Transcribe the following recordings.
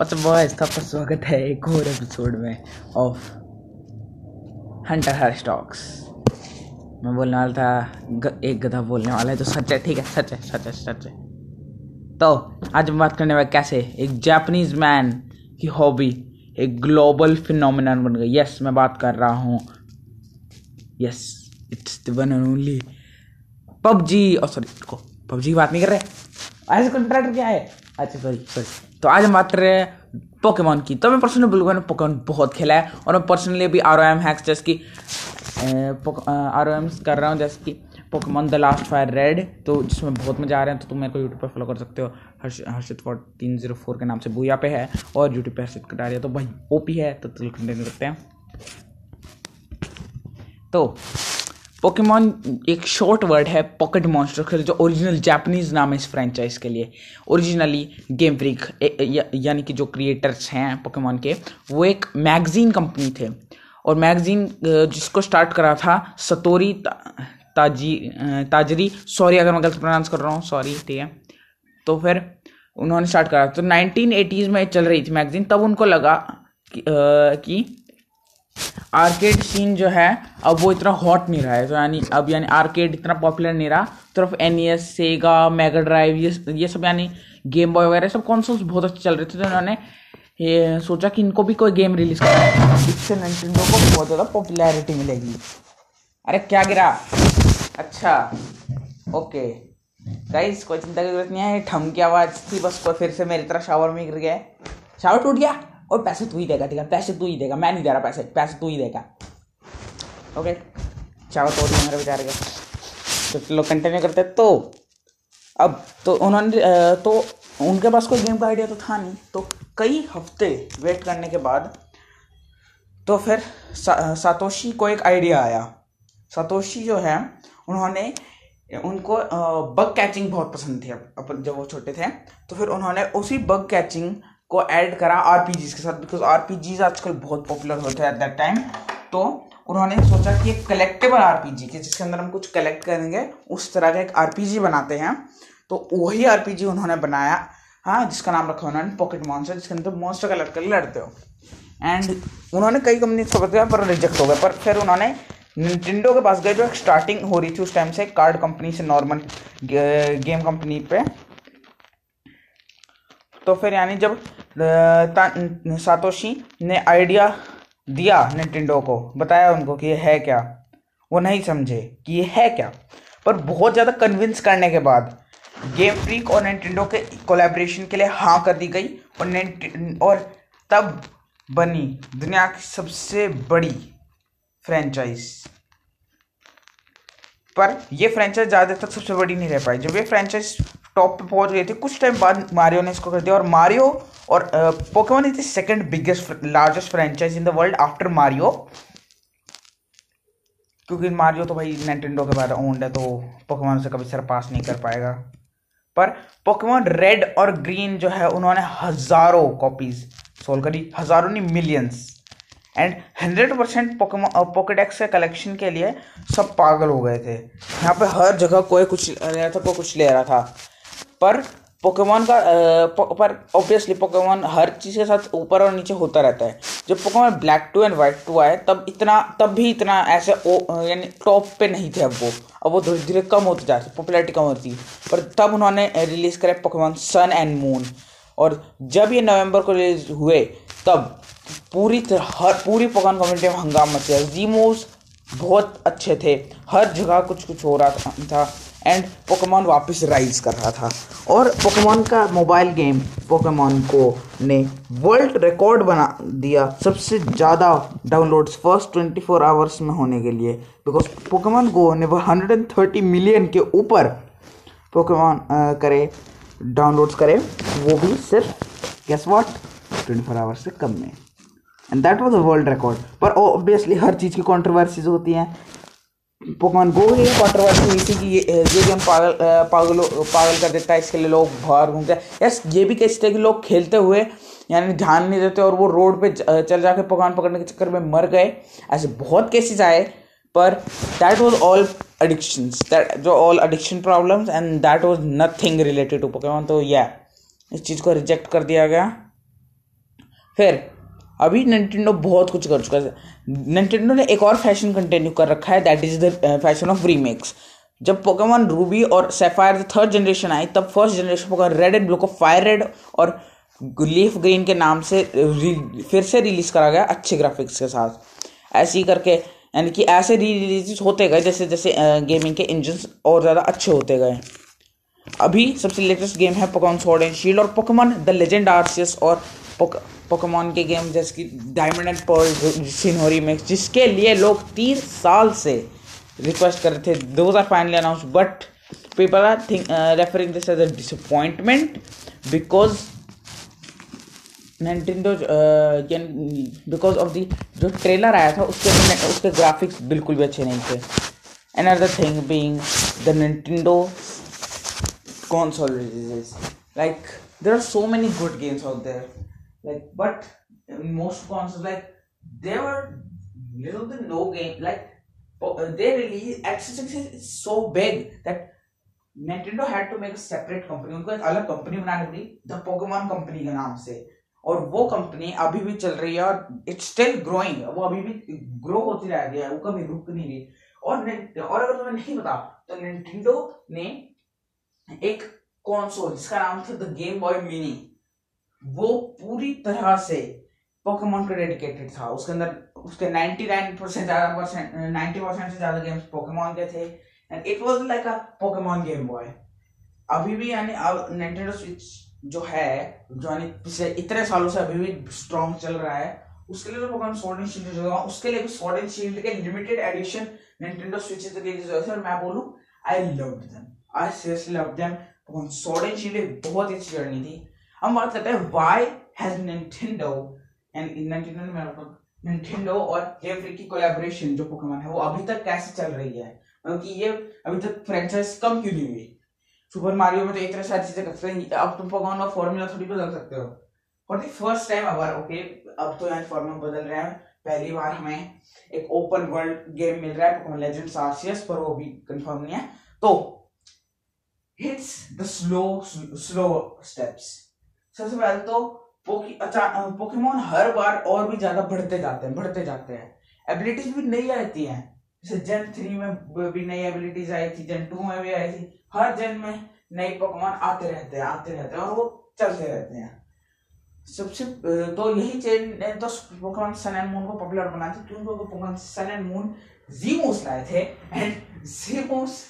अच्छा बॉयज़ सबका स्वागत है एक और एपिसोड में ऑफ़ हंटर हर स्टॉक्स मैं बोलने वाला था ग, एक गधा बोलने वाला है तो सच है ठीक है सच है सच है सच है। तो आज हम बात करने वाले कैसे? एक जापानीज मैन की हॉबी एक ग्लोबल फिनोमिनन बन गई। यस मैं बात कर रहा हूँ। Yes it's the one and only PUBG और सॉरी पबजी की बात नहीं कर रहे? ऐसे कंट्रैक्टर क्या है? अच्छा सॉरी सॉरी तो आज हम बात कर रहे हैं पोकेमॉन की। तो मैं पर्सनली बोलूँगा मैंने पोकेमॉन बहुत खेला है और मैं पर्सनली भी आर ओ एम हैक्स जैसे कि आर ओ एम कर रहा हूँ, जैसे कि Pokemon the last fire red तो जिसमें बहुत मज़ा आ रहे हैं तो तुम मेरे को यूट्यूब पर फॉलो कर सकते हो। हर्ष, हर्षित फोर तीन ज़ीरो फोर के नाम से बुया पे है और यूट्यूब पे हर्षित कटारिया तो भाई ओपी है तो कंटिन्यू करते हैं। तो पोकेमॉन एक शॉर्ट वर्ड है पॉकेट मॉन्स्टर जो ओरिजिनल जापानीज नाम है इस फ्रेंचाइज के लिए। ओरिजिनली गेम फ्रीक यानी कि जो क्रिएटर्स हैं पोकेमॉन के वो एक मैगजीन कंपनी थे। और मैगजीन जिसको स्टार्ट करा था सतोरी ताजी ताजरी सॉरी अगर मैं गलत प्रोनाउंस कर रहा हूँ सॉरी ठीक है। तो फिर उन्होंने स्टार्ट करा। तो नाइनटीन एटीज़ में चल रही थी मैगजीन तब उनको लगा कि, आ, कि आर्केड सीन जो है, अब वो इतना हॉट नहीं रहा है। तो यानी, अब यानी आर्केड इतना पॉपुलर नहीं रहा। तरफ़ N E S Sega mega drive ये ये सब यानी गेम बॉय वगैरह, सब कॉन्सोल्स बहुत अच्छे चल रहे थे। तो उन्होंने ये सोचा कि इनको भी कोई गेम रिलीज़ करना है। इससे नैनटेंडो को बहुत ज़्यादा पॉपुलैरिटी मिलेगी। अरे, क्या गिरा? अच्छा ओके गाइस कोई चिंता की ज़रूरत नहीं है। ठम की आवाज़ थी, बस कोई फिर से मेरी तरह शावर में गिर गया शावर टूट गया? और पैसे तू ही देगा ठीक है? पैसे तू ही देगा मैं नहीं दे रहा पैसे पैसे तू ही देगा। ओके चाहो तो मेरे बेचारे का। तो लोग कंटिन्यू करते तो अब तो उन्होंने तो उनके पास कोई गेम का आइडिया तो था नहीं। तो कई हफ़्ते वेट करने के बाद तो फिर सा, सातोशी को एक आइडिया आया। सातोशी जो है उन्होंने उनको बग कैचिंग बहुत पसंद थी अब जब वो छोटे थे तो फिर उन्होंने उसी बग कैचिंग को ऐड करा आर के साथ बिकॉज़ आर आजकल बहुत पॉपुलर होते हैं एट दैट टाइम तो उन्होंने सोचा कि एक कलेक्टेबल आर पी के, जिसके अंदर हम कुछ कलेक्ट करेंगे, उस तरह का एक आरपीजी बनाते हैं. तो वही आरपीजी उन्होंने बनाया हाँ जिसका नाम रखा उन्होंने पॉकेट मॉन्स्टर जिसके अंदर मॉन्स्टर कलेक्ट कर लड़ते हो. एंड उन्होंने कई कंपनी को बताया, पर रिजेक्ट हो गए. पर फिर उन्होंने निटिंडो के पास गए, जो एक स्टार्टिंग हो रही थी उस टाइम से कार्ड कंपनी से नॉर्मल गेम कंपनी पे. तो फिर यानी जब सातोशी ने आइडिया दिया निटिंडो को, बताया उनको कि ये है क्या। वो नहीं समझे कि ये है क्या, पर बहुत ज़्यादा कन्विंस करने के बाद गेम फ्रीक और निटिंडो के कोलेब्रेशन के लिए हाँ कर दी गई और और तब बनी दुनिया की सबसे बड़ी फ्रेंचाइज पर ये फ्रेंचाइज ज़्यादा तक सबसे बड़ी नहीं रह पाई। जब ये फ्रेंचाइज टॉप पे पहुँच गई थी, कुछ टाइम बाद मारियो ने इसको कर दिया और मारियो और Pokemon is the second biggest largest franchise in the world after Mario क्योंकि मारियो तो भाई नेटेंडो के बाद ओन्ड है तो पोकेमोन से कभी सरपास नहीं कर पाएगा। पर पोकेमोन रेड और ग्रीन जो है, उन्होंने हज़ारों कॉपीज सोल करी, हज़ारों नहीं millions and hundred percent Pokedex के कलेक्शन के लिए सब पागल हो गए थे। यहाँ पे हर जगह कोई कुछ ले रहा था, कोई कुछ ले रहा था। पर पोकेमोन का पर ऑब्वियसली पोकेमोन हर चीज़ के साथ ऊपर और नीचे होता रहता है। जब Pokemon black two and white two आए, तब इतना, तब भी इतना ऐसे यानी टॉप पे नहीं थे अब वो। अब वो धीरे धीरे कम होते जाते पॉपुलैरिटी कम होती पर तब उन्होंने रिलीज़ करे पोकेमोन सन एंड मून और जब ये नवंबर को रिलीज़ हुए, तब पूरी हर, पूरी पोकेमोन कम्युनिटी में हंगामा मच गया। जीमोस बहुत अच्छे थे। हर जगह कुछ कुछ हो रहा था। एंड पोकेमॉन वापस राइज कर रहा था। और पोकेमॉन का मोबाइल गेम पोकेमॉन को ने वर्ल्ड रिकॉर्ड बना दिया सबसे ज़्यादा downloads first twenty four hours में होने के लिए। बिकॉज़ पोकेमॉन गो ने वो हंड्रेड थर्टी मिलियन के ऊपर पोकेमॉन करे डाउनलोड्स करे, वो भी सिर्फ़ guess what twenty four hours से कम में। And that was a world record पर ऑब्वियसली हर चीज़ की कॉन्ट्रोवर्सीज होती हैं। पोकेमॉन गो ही कॉन्ट्रोवर्सी हुई थी कि ये ये गेम पागल पागल पागल कर देता है, इसके लिए लोग बाहर घूमते हैं। यस ये भी केस थे कि लोग खेलते हुए, यानी ध्यान नहीं देते और वो रोड पे चल जाके पोकेमॉन पकड़ने के चक्कर में मर गए। ऐसे बहुत केसेस आए, पर that was all addiction that जो all addiction problems and that was nothing related to Pokemon तो या इस चीज़ को रिजेक्ट कर दिया गया। फिर अभी नंटेंडो बहुत कुछ कर चुका है। नंटेंडो ने एक और फ़ैशन कंटिन्यू कर रखा है that is the fashion of remakes जब पोकेमोन रूबी और सेफायर थर्ड जनरेशन आई, तब first generation Pokemon red and blue को फायर रेड और लीफ ग्रीन के नाम से फिर से रिलीज़ करा गया अच्छे ग्राफिक्स के साथ। ऐसे ही करके, यानी कि ऐसे री रिलीज़ होते गए, जैसे जैसे गेमिंग के इंजन और ज़्यादा अच्छे होते गए। अभी सबसे लेटेस्ट गेम है पोकेमोन स्वॉर्ड एंड शील्ड और पोकेमोन द लेजेंड आर्सियस और पोकेमोन के गेम जैसे कि डायमंड एंड पर्ल सिनोरी मिक्स जिसके लिए लोग तीन साल से रिक्वेस्ट कर रहे थे। दो are finally announce but people are think referring this as a disappointment because Nintendo because of the जो ट्रेलर आया था, उसके उसके ग्राफिक्स बिल्कुल भी अच्छे नहीं थे। Another thing being the Nintendo console releases. Like, there are so many good games out there like, but most consoles, like, there were little to no game like they release X6 is so big that Nintendo had to make a separate company. उनको एक अलग company बनानी पड़ी the Pokemon company के नाम से। और वो कंपनी अभी भी चल रही है और इट्स स्टिल ग्रोइंग वो अभी भी ग्रो होती रह गया है, वो कभी रुक नहीं रही और और अगर तुम्हें नहीं पता तो निंटेंडो ने एक कॉन्सोल जिसका नाम था द गेम बॉय मिनी वो पूरी तरह से पोकेमोन पे डेडिकेटेड था। उसके अंदर, उसके 99 परसेंट ज़्यादा परसेंट नाइन्टी परसेंट से ज़्यादा गेम्स पोकेमोन के थे। And it was like a Pokemon game boy अभी भी यानी अब निंटेंडो स्विच जो है, जो यानी पिछले इतने सालों से अभी भी स्ट्रॉन्ग चल रहा है, उसके लिए तो पोकेमोन स्वॉर्ड एंड शील्ड जो उसके लिए भी स्वॉर्ड एंड शील्ड के limited edition Nintendo switch release हुए थे और मैं बोलूँ I loved them I seriously love them Pokemon sword and shield बहुत ही अच्छी जर्नी थी। हम बात करते हैं why has Nintendo and Nintendo और गेम की कोलैबोरेशन जो पोकेमोन है, वो अभी तक कैसे चल रही है? मतलब कि ये अभी तक फ्रेंचाइज कम क्यों नहीं हुई? सुपर मारियो में तो इतने सारी चीज़ें करते हैं अब तुम पोकेमोन का फॉर्मूला थोड़ी बदल सकते हो। For the first time ever okay अब तो यहाँ फॉर्मूला बदल रहे हैं। पहली बार हमें एक ओपन वर्ल्ड गेम मिल रहा है पोकेमोन लेजेंड्स आरसीएस पर वो भी कंफर्म नहीं है। तो hits the slow slow steps सबसे पहले तो पोकी पोकेमोन हर बार और भी ज़्यादा बढ़ते जाते हैं, बढ़ते जाते हैं। एबिलिटीज भी नई आती हैं। जैसे जेन थ्री में भी नई एबिलिटीज आई थी जेन टू में भी आई थी। हर जन में नए पकवान आते रहते हैं, आते रहते हैं और वो चलते रहते हैं। सबसे तो यही चेन ने तो पोकेमॉन सन एंड मून को पॉपुलर बना था, क्योंकि पोकेमॉन सन एंड मून जीमोस लाए थे एंड जीमोस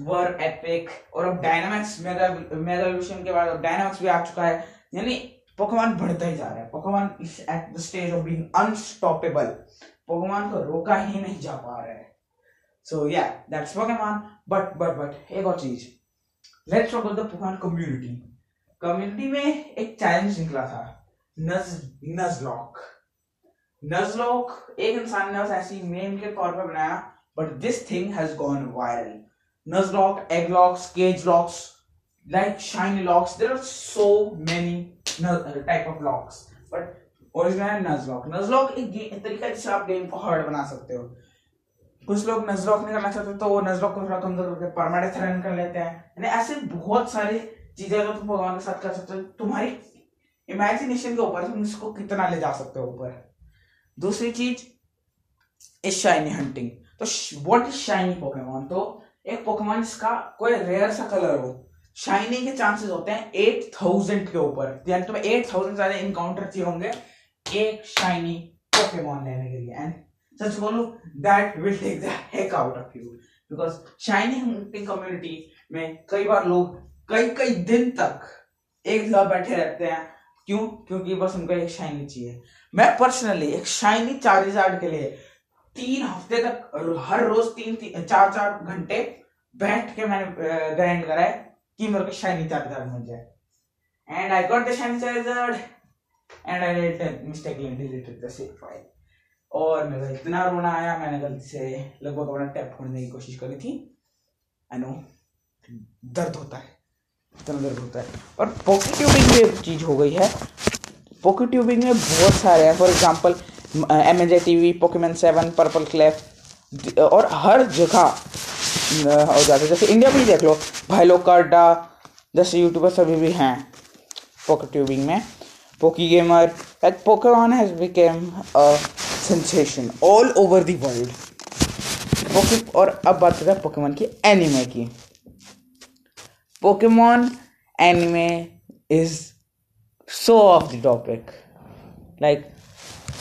वर एपिक और अब डायनामिक्स मेगा मेगा के बाद अब डायनामिक्स भी आ चुका है। यानी पोकेमॉन बढ़ता ही जा रहा है। Pokemon is at the stage of being unstoppable Pokemon को रोका ही नहीं जा पा रहा है। सो या that's Pokemon but but but एक और चीज़। Let's talk about the Pokemon community community में एक चैलेंज निकला था। नज नजलॉक नजलॉक एक इंसान ने ऐसी मेम के तौर पर बनाया but this thing has gone viral Nuzlocke egg locks cage locks like shiny locks. There are so many type of locks. But original एक तरीका जिससे आप को बना सकते हो। कुछ लोग नहीं करना चाहते तो वो को थोड़ा करके कर लेते हैं। यानी ऐसे बहुत सारी चीज़ें जो तुम भगवान के साथ कर सकते हो, तुम्हारी इमेजिनेशन के ऊपर तुम इसको कितना ले जा सकते हो ऊपर। दूसरी चीज़ इज़ शाइनी हंटिंग तो व्हाट इज़ शाइनी पोकेमोन तो एक पोकेमोन जिसका कोई रेयर सा कलर हो। शाइनिंग के चांसेस होते हैं एट थाउज़ेंड के ऊपर। यानी तुम्हें एट थाउज़ेंड ज़्यादा इनकाउंटर चाहिए होंगे एक शाइनी पोकेमोन लेने के लिए। एंड सच बोलू that will take the heck out of you because shining hunting community में कई बार लोग कई कई दिन तक एक जगह बैठे रहते हैं। क्यों? क्योंकि बस उनको एक शाइनी चाहिए। मैं पर्सनली एक शाइनी चार्जार्ड के लिए तीन हफ़्ते तक हर रोज तीन, तीन चार चार घंटे बैठ के मैंने ग्राइंड है कि मेरे को शाइनी चार्जार्ड मिल जाए। And I got the shiny Charizard and I mistakenly deleted the save file और मेरा इतना रोना आया मैंने गलती से लगभग अपना टैप खोलने की कोशिश करी थी। आई नो दर्द होता है इतना दर्द होता है। और पॉकेट ट्यूबिंग में एक चीज़ हो गई है। पॉकेट ट्यूबिंग में बहुत सारे हैं। For example M N T V Pokemon seven purple clef और हर जगह हो जाते जैसे इंडिया में ही देख लो भाई लोग कार्डा जैसे यूट्यूबर सभी भी हैं पॉकेट ट्यूबिंग में। Pokey Pokegamer, like Pokemon has become a sensation all over the world. पोके और अब बात करते हैं पोकेमोन की एनिमे की। Pokemon anime is so of the topic like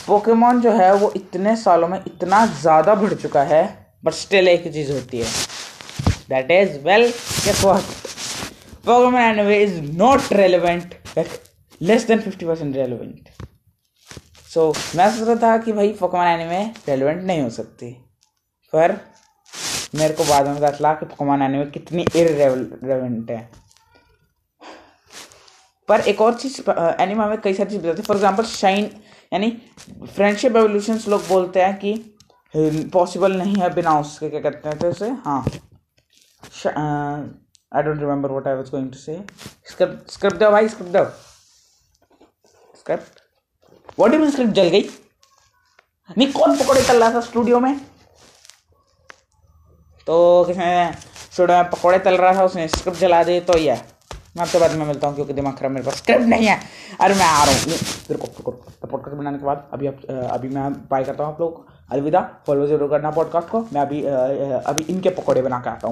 Pokemon जो है वो इतने सालों में इतना ज़्यादा बढ़ चुका है बट स्टिल एक चीज़ होती है। That is well guess what Pokemon anime is not relevant less than fifty percent relevant so मैं सोच रहा था कि भाई पोकेमोन एनिमे रेलिवेंट नहीं हो सकती। पर, मेरे को बाद में पता कि पोकेमोन एनिमे कितनी इरेलेवेंट है। पर एक और चीज़ एनिमा में कई सारी चीज़ बताती है। फॉर एग्ज़ाम्पल शाइन यानी फ्रेंडशिप एवोल्यूशंस लोग बोलते हैं कि पॉसिबल नहीं है बिना उसके, क्या कहते हैं तो उसे हाँ। I don't remember what I was going to say script script दो भाई स्क्रिप्ट दो। स्क्रिप्ट व्हाट डू स्क्रिप्ट जल गई? नहीं, कौन पकौड़े तल रहा था स्टूडियो में? तो किसने स्टूडियो में पकौड़े तल रहा था, उसने स्क्रिप्ट जला दी तो ये। मैं आपसे बाद में मिलता हूँ, क्योंकि दिमाग खराब, मेरे पास स्क्रिप्ट नहीं है। अरे मैं आ रहा हूँ। फिर को पॉडकास्ट बनाने के बाद अभी आप अभी मैं बाय करता हूँ आप लोग। अलविदा फॉलो ज़रूर करना पॉडकास्ट को। मैं अभी अभी इनके पकौड़े बना के आता हूँ।